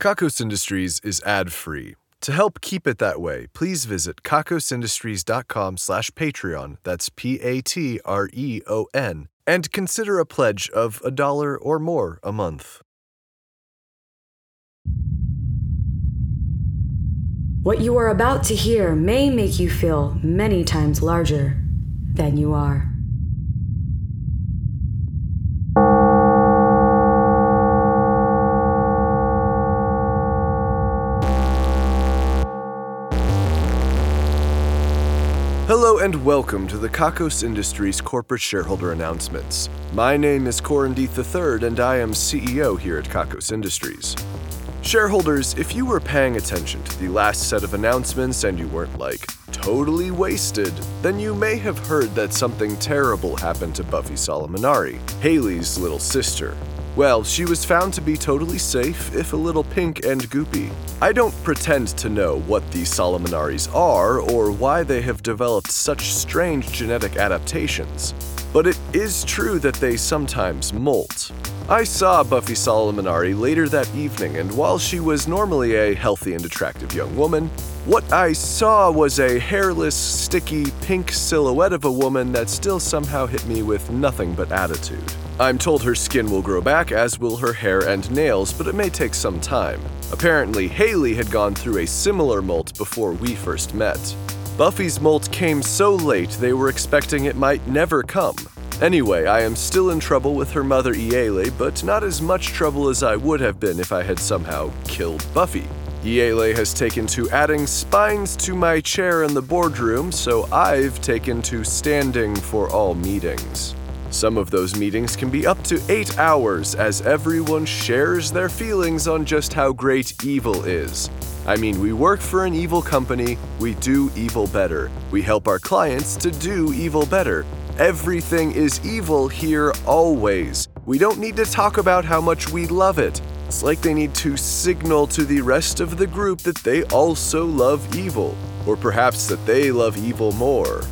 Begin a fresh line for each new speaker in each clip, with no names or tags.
Kakos Industries is ad-free. To help keep it that way, please visit kakosindustries.com slash Patreon, that's P-A-T-R-E-O-N, and consider a pledge of a dollar or more a month.
What you are about to hear may make you feel many times larger than you are.
And welcome to the Kakos Industries corporate shareholder announcements. My name is Corin Deeth III and I am CEO here at Kakos Industries. Shareholders, if you were paying attention to the last set of announcements and you weren't like totally wasted, then you may have heard that something terrible happened to Buffy Solomonari, Haley's little sister. Well, she was found to be totally safe, if a little pink and goopy. I don't pretend to know what the Solomonaris are or why they have developed such strange genetic adaptations, but it is true that they sometimes molt. I saw Buffy Solomonari later that evening, and while she was normally a healthy and attractive young woman, what I saw was a hairless, sticky, pink silhouette of a woman that still somehow hit me with nothing but attitude. I'm told her skin will grow back, as will her hair and nails, but it may take some time. Apparently, Haley had gone through a similar molt before we first met. Buffy's molt came so late they were expecting it might never come. Anyway, I am still in trouble with her mother Iele, but not as much trouble as I would have been if I had somehow killed Buffy. Iele has taken to adding spines to my chair in the boardroom, so I've taken to standing for all meetings. Some of those meetings can be up to eight hours as everyone shares their feelings on just how great evil is. I mean, we work for an evil company, we do evil better. We help our clients to do evil better. Everything is evil here always. We don't need to talk about how much we love it. It's like they need to signal to the rest of the group that they also love evil, or perhaps that they love evil more.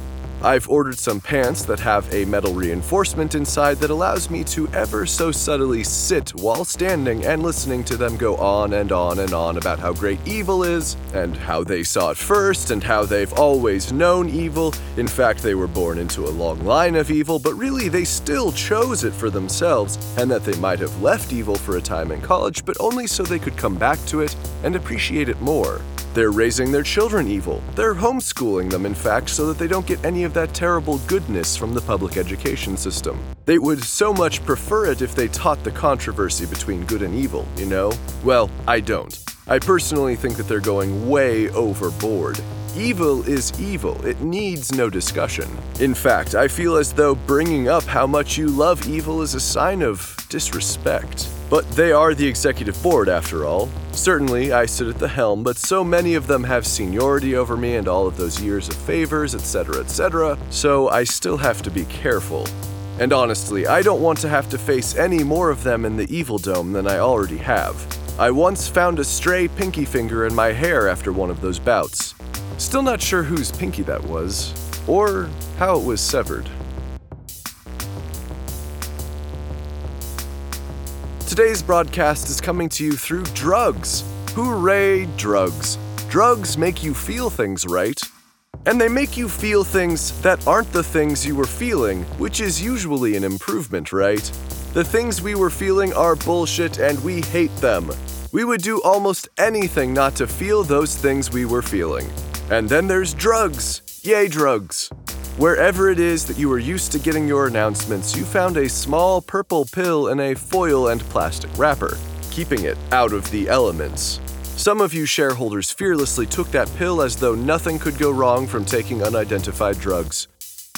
I've ordered some pants that have a metal reinforcement inside that allows me to ever so subtly sit while standing and listening to them go on and on and on about how great evil is, and how they saw it first, and how they've always known evil. In fact, they were born into a long line of evil, but really they still chose it for themselves, and that they might have left evil for a time in college, but only so they could come back to it and appreciate it more. They're raising their children evil. They're homeschooling them, in fact, so that they don't get any of that terrible goodness from the public education system. They would so much prefer it if they taught the controversy between good and evil, you know? Well, I don't. I personally think that they're going way overboard. Evil is evil, it needs no discussion. In fact, I feel as though bringing up how much you love evil is a sign of disrespect. But they are the executive board, after all. Certainly, I sit at the helm, but so many of them have seniority over me and all of those years of favors, etc., etc., so I still have to be careful. And honestly, I don't want to have to face any more of them in the Evil Dome than I already have. I once found a stray pinky finger in my hair after one of those bouts. Still not sure whose pinky that was, or how it was severed. Today's broadcast is coming to you through drugs. Hooray, drugs. Drugs make you feel things, right? And they make you feel things that aren't the things you were feeling, which is usually an improvement, right? The things we were feeling are bullshit and we hate them. We would do almost anything not to feel those things we were feeling. And then there's drugs. Yay, drugs. Wherever it is that you are used to getting your announcements, you found a small purple pill in a foil and plastic wrapper, keeping it out of the elements. Some of you shareholders fearlessly took that pill as though nothing could go wrong from taking unidentified drugs.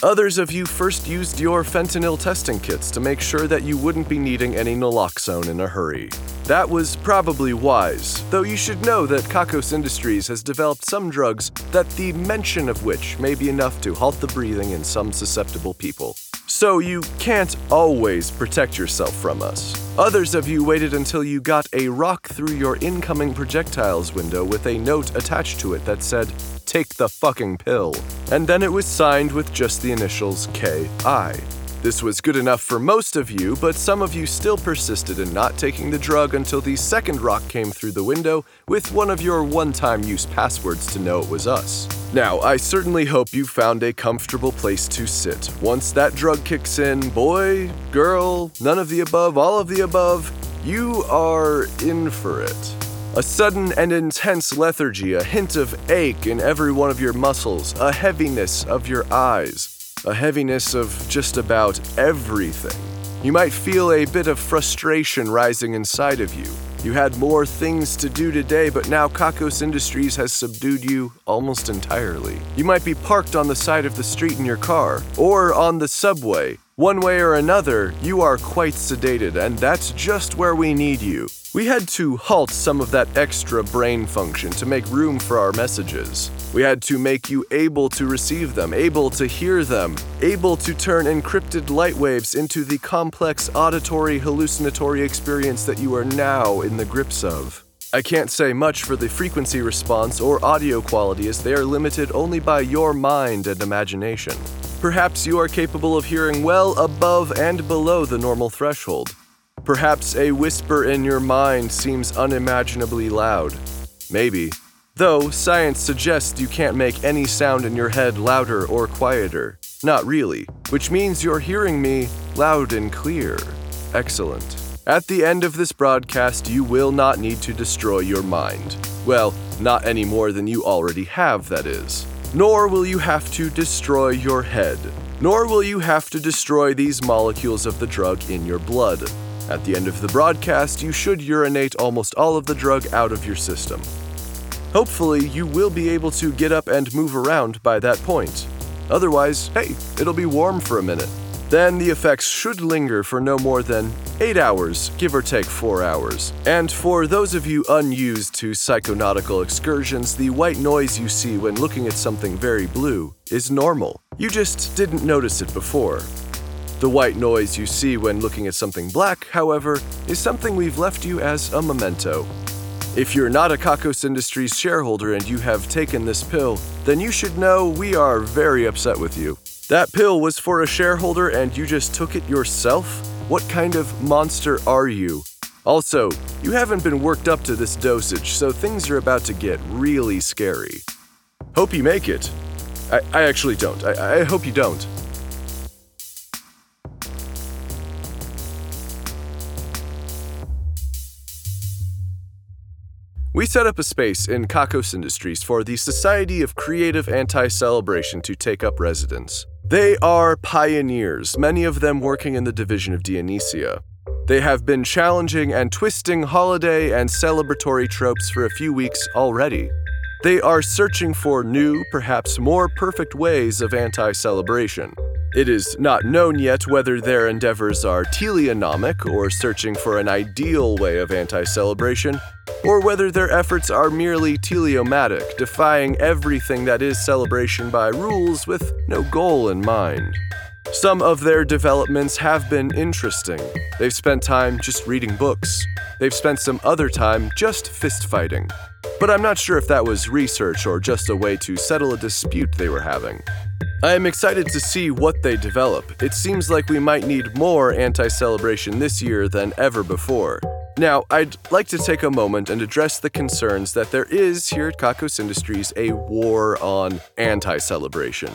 Others of you first used your fentanyl testing kits to make sure that you wouldn't be needing any naloxone in a hurry. That was probably wise, though you should know that Kakos Industries has developed some drugs that the mention of which may be enough to halt the breathing in some susceptible people. So you can't always protect yourself from us. Others of you waited until you got a rock through your incoming projectiles window with a note attached to it that said, Take the fucking pill. And then it was signed with just the initials KI. This was good enough for most of you, but some of you still persisted in not taking the drug until the second rock came through the window with one of your one time use passwords to know it was us. Now, I certainly hope you found a comfortable place to sit. Once that drug kicks in, boy, girl, none of the above, all of the above, you are in for it. A sudden and intense lethargy, a hint of ache in every one of your muscles, a heaviness of your eyes a heaviness of just about everything. You might feel a bit of frustration rising inside of you. You had more things to do today, but now Kakos Industries has subdued you almost entirely. You might be parked on the side of the street in your car, or on the subway. One way or another, you are quite sedated, and that's just where we need you. We had to halt some of that extra brain function to make room for our messages. We had to make you able to receive them, able to hear them, able to turn encrypted light waves into the complex auditory hallucinatory experience that you are now in the grips of. I can't say much for the frequency response or audio quality as they are limited only by your mind and imagination. Perhaps you are capable of hearing well above and below the normal threshold. Perhaps a whisper in your mind seems unimaginably loud. Maybe. Though science suggests you can't make any sound in your head louder or quieter. Not really, which means you're hearing me loud and clear. Excellent. At the end of this broadcast, you will not need to destroy your mind. Well, not any more than you already have, that is. Nor will you have to destroy your head. Nor will you have to destroy these molecules of the drug in your blood. At the end of the broadcast, you should urinate almost all of the drug out of your system. Hopefully, you will be able to get up and move around by that point. Otherwise, hey, it'll be warm for a minute. Then the effects should linger for no more than 8 hours, give or take 4 hours. And for those of you unused to psychonautical excursions, the white noise you see when looking at something very blue is normal. You just didn't notice it before. The white noise you see when looking at something black, however, is something we've left you as a memento. If you're not a Kakos Industries shareholder and you have taken this pill, then you should know we are very upset with you. That pill was for a shareholder and you just took it yourself? What kind of monster are you? Also, you haven't been worked up to this dosage, so things are about to get really scary. Hope you make it. I, I actually don't. I, I hope you don't. We set up a space in Kakos Industries for the Society of Creative Anti Celebration to take up residence. They are pioneers, many of them working in the division of Dionysia. They have been challenging and twisting holiday and celebratory tropes for a few weeks already. They are searching for new, perhaps more perfect ways of anti celebration. It is not known yet whether their endeavors are teleonomic or searching for an ideal way of anti celebration, or whether their efforts are merely teleomatic, defying everything that is celebration by rules with no goal in mind. Some of their developments have been interesting. They've spent time just reading books. They've spent some other time just fist fighting. But I'm not sure if that was research or just a way to settle a dispute they were having. I am excited to see what they develop. It seems like we might need more anti celebration this year than ever before. Now, I'd like to take a moment and address the concerns that there is here at Kakos Industries a war on anti celebration.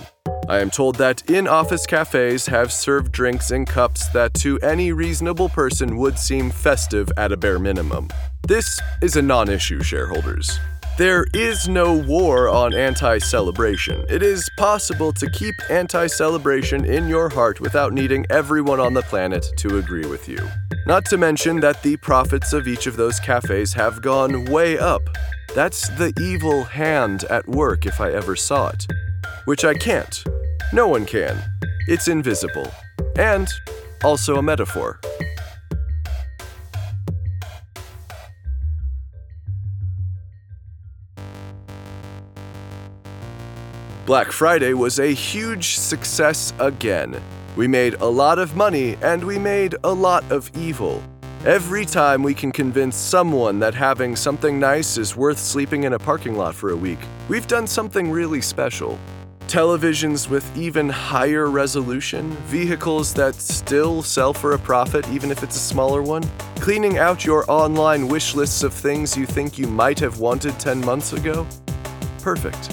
I am told that in office cafes have served drinks in cups that to any reasonable person would seem festive at a bare minimum. This is a non issue, shareholders. There is no war on anti celebration. It is possible to keep anti celebration in your heart without needing everyone on the planet to agree with you. Not to mention that the profits of each of those cafes have gone way up. That's the evil hand at work if I ever saw it. Which I can't. No one can. It's invisible. And also a metaphor. Black Friday was a huge success again. We made a lot of money and we made a lot of evil. Every time we can convince someone that having something nice is worth sleeping in a parking lot for a week, we've done something really special. televisions with even higher resolution, vehicles that still sell for a profit even if it's a smaller one, cleaning out your online wish lists of things you think you might have wanted 10 months ago? Perfect.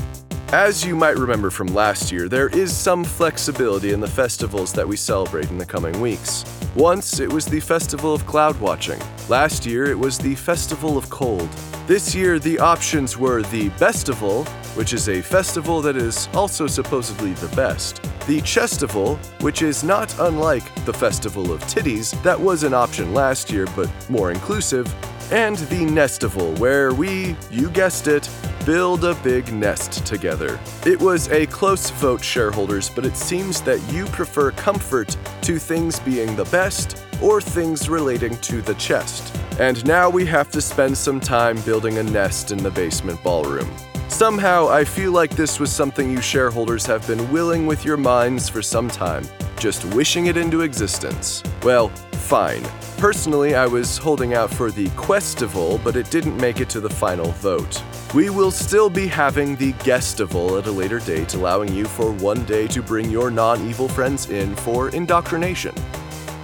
As you might remember from last year, there is some flexibility in the festivals that we celebrate in the coming weeks. Once it was the Festival of Cloud Watching. Last year it was the Festival of Cold. This year the options were the Bestival, which is a festival that is also supposedly the best, the Chestival, which is not unlike the Festival of Titties that was an option last year but more inclusive, and the Nestival, where we, you guessed it, build a big nest together. It was a close vote, shareholders, but it seems that you prefer comfort to things being the best or things relating to the chest. And now we have to spend some time building a nest in the basement ballroom. Somehow, I feel like this was something you shareholders have been willing with your minds for some time, just wishing it into existence. Well, fine. Personally, I was holding out for the Questival, but it didn't make it to the final vote. We will still be having the Guestival at a later date, allowing you for one day to bring your non evil friends in for indoctrination.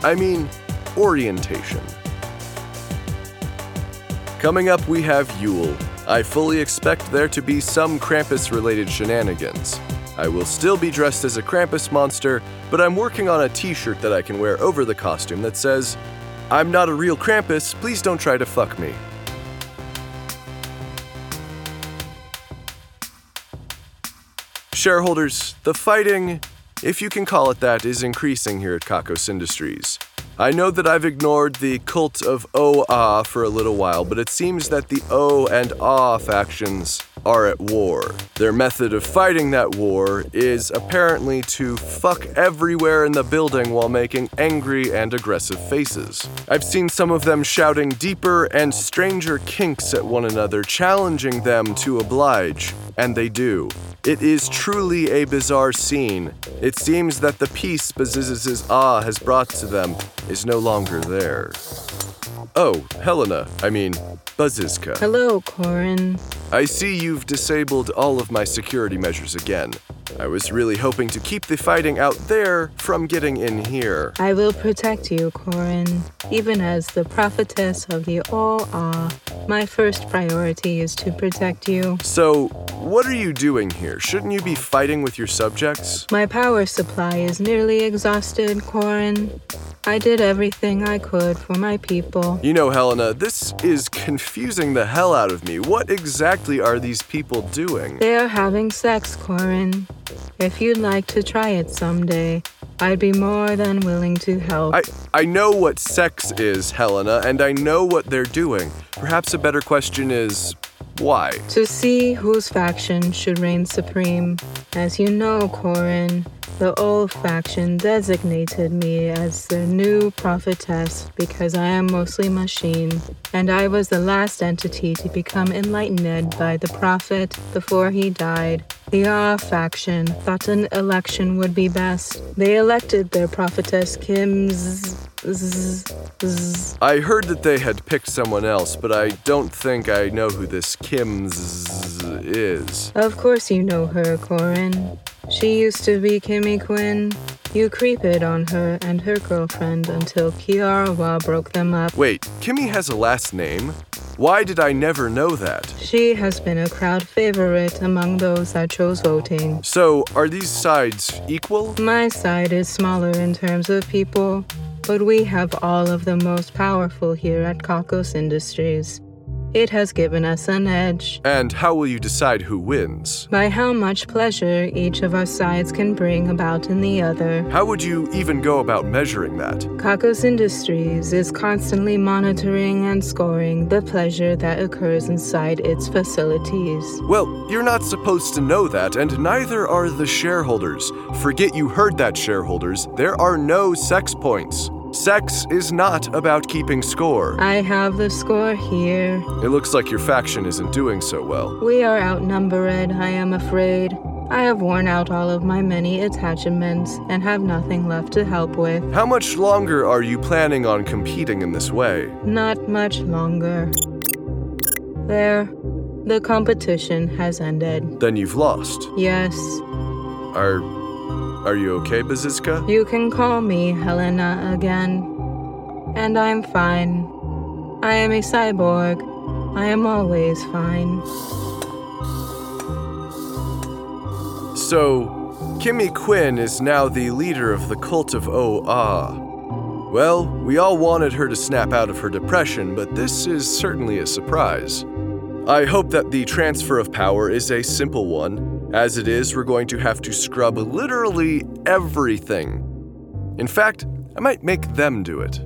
I mean, orientation. Coming up, we have Yule. I fully expect there to be some Krampus related shenanigans. I will still be dressed as a Krampus monster, but I'm working on a t shirt that I can wear over the costume that says, I'm not a real Krampus, please don't try to fuck me. Shareholders, the fighting, if you can call it that, is increasing here at Kakos Industries. I know that I've ignored the cult of O-Ah for a little while, but it seems that the O and Ah factions are at war. Their method of fighting that war is apparently to fuck everywhere in the building while making angry and aggressive faces. I've seen some of them shouting deeper and stranger kinks at one another, challenging them to oblige, and they do. It is truly a bizarre scene. It seems that the peace Baziz's Ah has brought to them is no longer there. Oh, Helena, I mean, Buzizka.
Hello, Corin.
I see you've disabled all of my security measures again. I was really hoping to keep the fighting out there from getting in here.
I will protect you, Corin. Even as the prophetess of the All-Ah, my first priority is to protect you.
So, what are you doing here? Shouldn't you be fighting with your subjects?
My power supply is nearly exhausted, Corin. I did everything I could for my people.
You know, Helena, this is confusing the hell out of me. What exactly are these people doing?
They are having sex, Corin. If you'd like to try it someday, I'd be more than willing to help.
I, I know what sex is, Helena, and I know what they're doing. Perhaps a better question is why?
To see whose faction should reign supreme. As you know, Corin, the old faction designated me as their new prophetess because I am mostly machine, and I was the last entity to become enlightened by the prophet before he died. The Ah faction thought an election would be best. They elected their prophetess Kim Z- Z- Z-
I heard that they had picked someone else, but I don't think I know who this Kim Z- is.
Of course you know her, Corin. She used to be Kimmy Quinn. You creeped on her and her girlfriend until Kiarawa broke them up.
Wait, Kimmy has a last name? Why did I never know that?
She has been a crowd favorite among those that chose voting.
So, are these sides equal?
My side is smaller in terms of people, but we have all of the most powerful here at Kakos Industries. It has given us an edge
And how will you decide who wins?
by how much pleasure each of our sides can bring about in the other.
How would you even go about measuring that?
Kakos Industries is constantly monitoring and scoring the pleasure that occurs inside its facilities.
Well, you're not supposed to know that, and neither are the shareholders. Forget you heard that, shareholders. There are no sex points. Sex is not about keeping score.
I have the score here.
It looks like your faction isn't doing so well.
We are outnumbered, I am afraid. I have worn out all of my many attachments and have nothing left to help with.
How much longer are you planning on competing in this way?
Not much longer. There, the competition has ended.
Then you've lost.
Yes,
Are. Are you okay, Bazizka?
You can call me Helena again. And I'm fine. I am a cyborg. I am always fine.
So, Kimmy Quinn is now the leader of the cult of Oh Well, we all wanted her to snap out of her depression, but this is certainly a surprise. I hope that the transfer of power is a simple one. As it is, we're going to have to scrub literally everything. In fact, I might make them do it.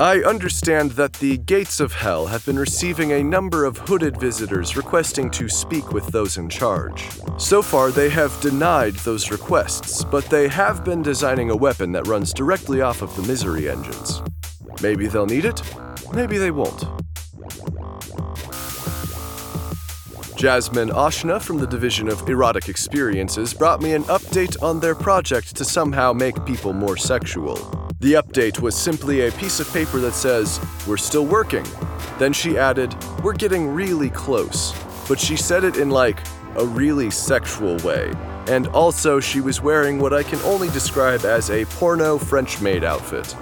I understand that the Gates of Hell have been receiving a number of hooded visitors requesting to speak with those in charge. So far, they have denied those requests, but they have been designing a weapon that runs directly off of the Misery engines. Maybe they'll need it, maybe they won't. Jasmine Ashna from the Division of Erotic Experiences brought me an update on their project to somehow make people more sexual. The update was simply a piece of paper that says, We're still working. Then she added, We're getting really close. But she said it in like a really sexual way. And also, she was wearing what I can only describe as a porno French maid outfit.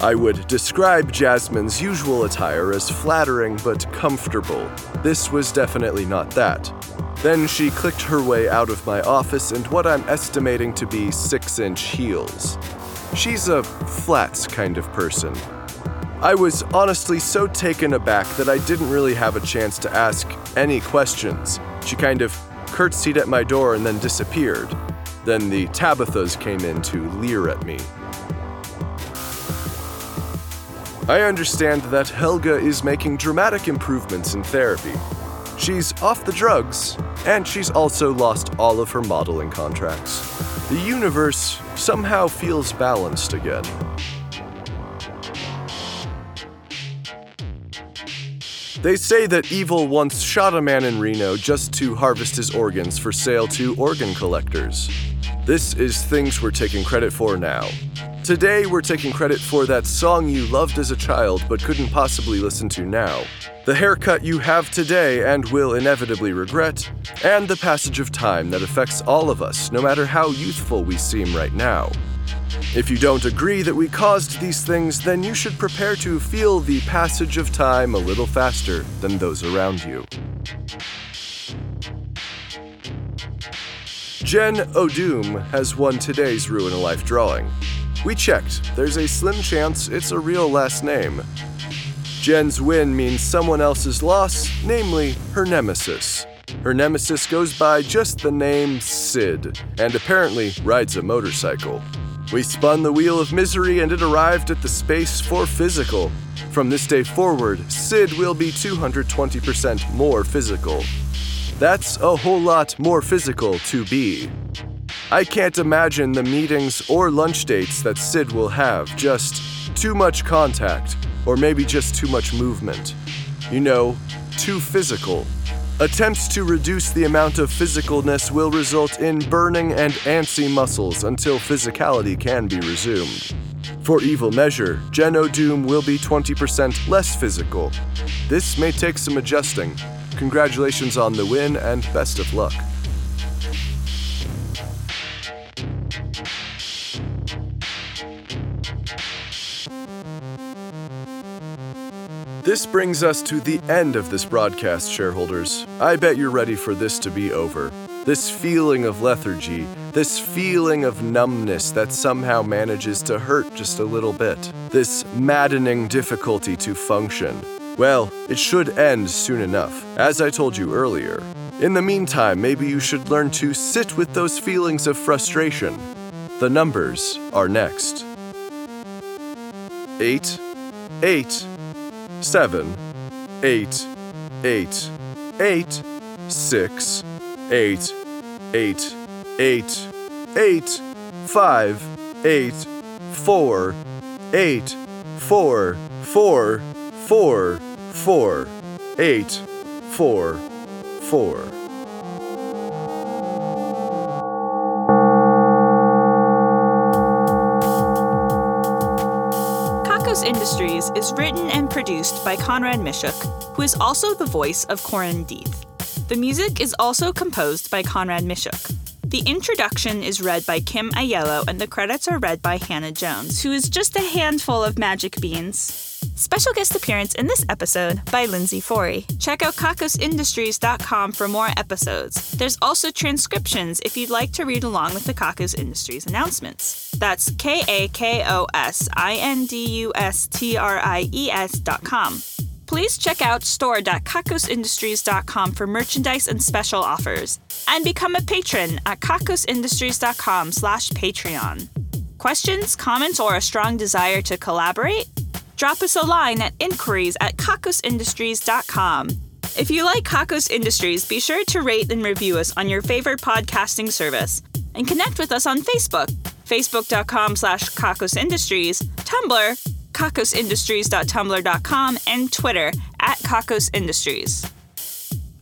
I would describe Jasmine's usual attire as flattering but comfortable. This was definitely not that. Then she clicked her way out of my office in what I'm estimating to be 6 inch heels. She's a flats kind of person. I was honestly so taken aback that I didn't really have a chance to ask any questions. She kind of curtsied at my door and then disappeared. Then the Tabithas came in to leer at me. I understand that Helga is making dramatic improvements in therapy. She's off the drugs, and she's also lost all of her modeling contracts. The universe somehow feels balanced again. They say that evil once shot a man in Reno just to harvest his organs for sale to organ collectors. This is things we're taking credit for now. Today, we're taking credit for that song you loved as a child but couldn't possibly listen to now, the haircut you have today and will inevitably regret, and the passage of time that affects all of us, no matter how youthful we seem right now. If you don't agree that we caused these things, then you should prepare to feel the passage of time a little faster than those around you. Jen O'Doom has won today's Ruin a Life drawing. We checked. There's a slim chance it's a real last name. Jen's win means someone else's loss, namely her nemesis. Her nemesis goes by just the name Sid, and apparently rides a motorcycle. We spun the wheel of misery and it arrived at the space for physical. From this day forward, Sid will be 220% more physical. That's a whole lot more physical to be. I can't imagine the meetings or lunch dates that Sid will have, just too much contact, or maybe just too much movement. You know, too physical. Attempts to reduce the amount of physicalness will result in burning and antsy muscles until physicality can be resumed. For evil measure, Jen O'Doom will be 20% less physical. This may take some adjusting. Congratulations on the win and best of luck. This brings us to the end of this broadcast, shareholders. I bet you're ready for this to be over. This feeling of lethargy, this feeling of numbness that somehow manages to hurt just a little bit, this maddening difficulty to function. Well, it should end soon enough, as I told you earlier. In the meantime, maybe you should learn to sit with those feelings of frustration. The numbers are next. 8, 8, seven, eight, eight, eight, six, eight, eight, eight, eight, five, eight, four, eight, four, four, four, four, eight, four, four.
Industries is written and produced by Conrad Mishuk, who is also the voice of Corin Deeth. The music is also composed by Conrad Mishuk. The introduction is read by Kim Aiello, and the credits are read by Hannah Jones, who is just a handful of magic beans. Special guest appearance in this episode by Lindsay Forey. Check out kakosindustries.com for more episodes. There's also transcriptions if you'd like to read along with the Kakos Industries announcements. That's K A K O S I N D U S T R I E S dot com. Please check out store.kakosindustries.com for merchandise and special offers. And become a patron at kakosindustries.com slash Patreon. Questions, comments, or a strong desire to collaborate? Drop us a line at inquiries at kakosindustries.com. If you like Kakos Industries, be sure to rate and review us on your favorite podcasting service. And connect with us on Facebook, facebook.com slash kakosindustries, Tumblr, kakosindustries.tumblr.com, and Twitter at kakosindustries.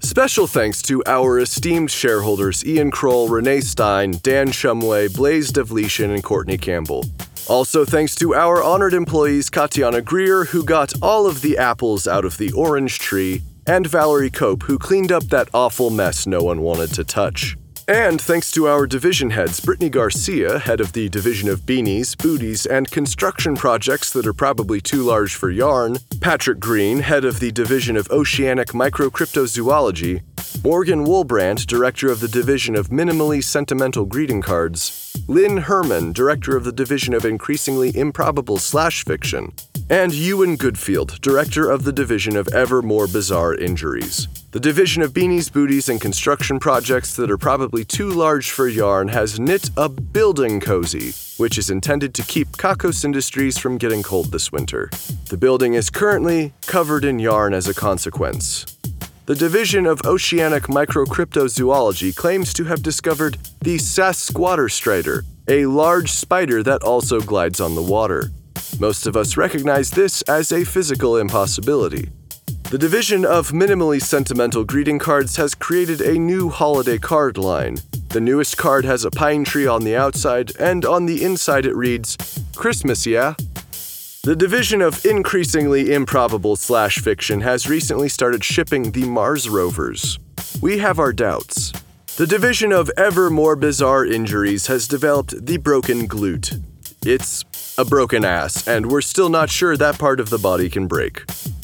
Special thanks to our esteemed shareholders Ian Kroll, Renee Stein, Dan Shumway, Blaze Devletian, and Courtney Campbell. Also, thanks to our honored employees Katiana Greer, who got all of the apples out of the orange tree, and Valerie Cope, who cleaned up that awful mess no one wanted to touch. And thanks to our division heads, Brittany Garcia, head of the Division of Beanies, Booties, and Construction Projects that are probably too large for yarn, Patrick Green, head of the Division of Oceanic Microcryptozoology, Morgan Woolbrand, director of the Division of Minimally Sentimental Greeting Cards, Lynn Herman, director of the Division of Increasingly Improbable Slash Fiction, and Ewan Goodfield, director of the Division of Ever More Bizarre Injuries. The division of beanies, booties, and construction projects that are probably too large for yarn has knit a building cozy, which is intended to keep Kakos Industries from getting cold this winter. The building is currently covered in yarn as a consequence. The Division of Oceanic Microcryptozoology claims to have discovered the Sasquatter strider, a large spider that also glides on the water. Most of us recognize this as a physical impossibility. The division of minimally sentimental greeting cards has created a new holiday card line. The newest card has a pine tree on the outside, and on the inside it reads, Christmas, yeah? The division of increasingly improbable slash fiction has recently started shipping the Mars rovers. We have our doubts. The division of ever more bizarre injuries has developed the broken glute. It's a broken ass, and we're still not sure that part of the body can break.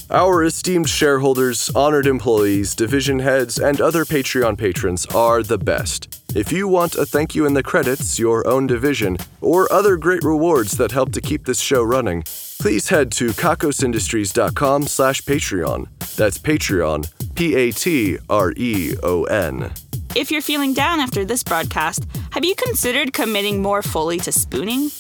Our esteemed shareholders, honored employees, division heads, and other Patreon patrons are the best. If you want a thank you in the credits, your own division, or other great rewards that help to keep this show running, please head to kakosindustries.com slash Patreon. That's Patreon, P-A-T-R-E-O-N.
If you're feeling down after this broadcast, have you considered committing more fully to spooning?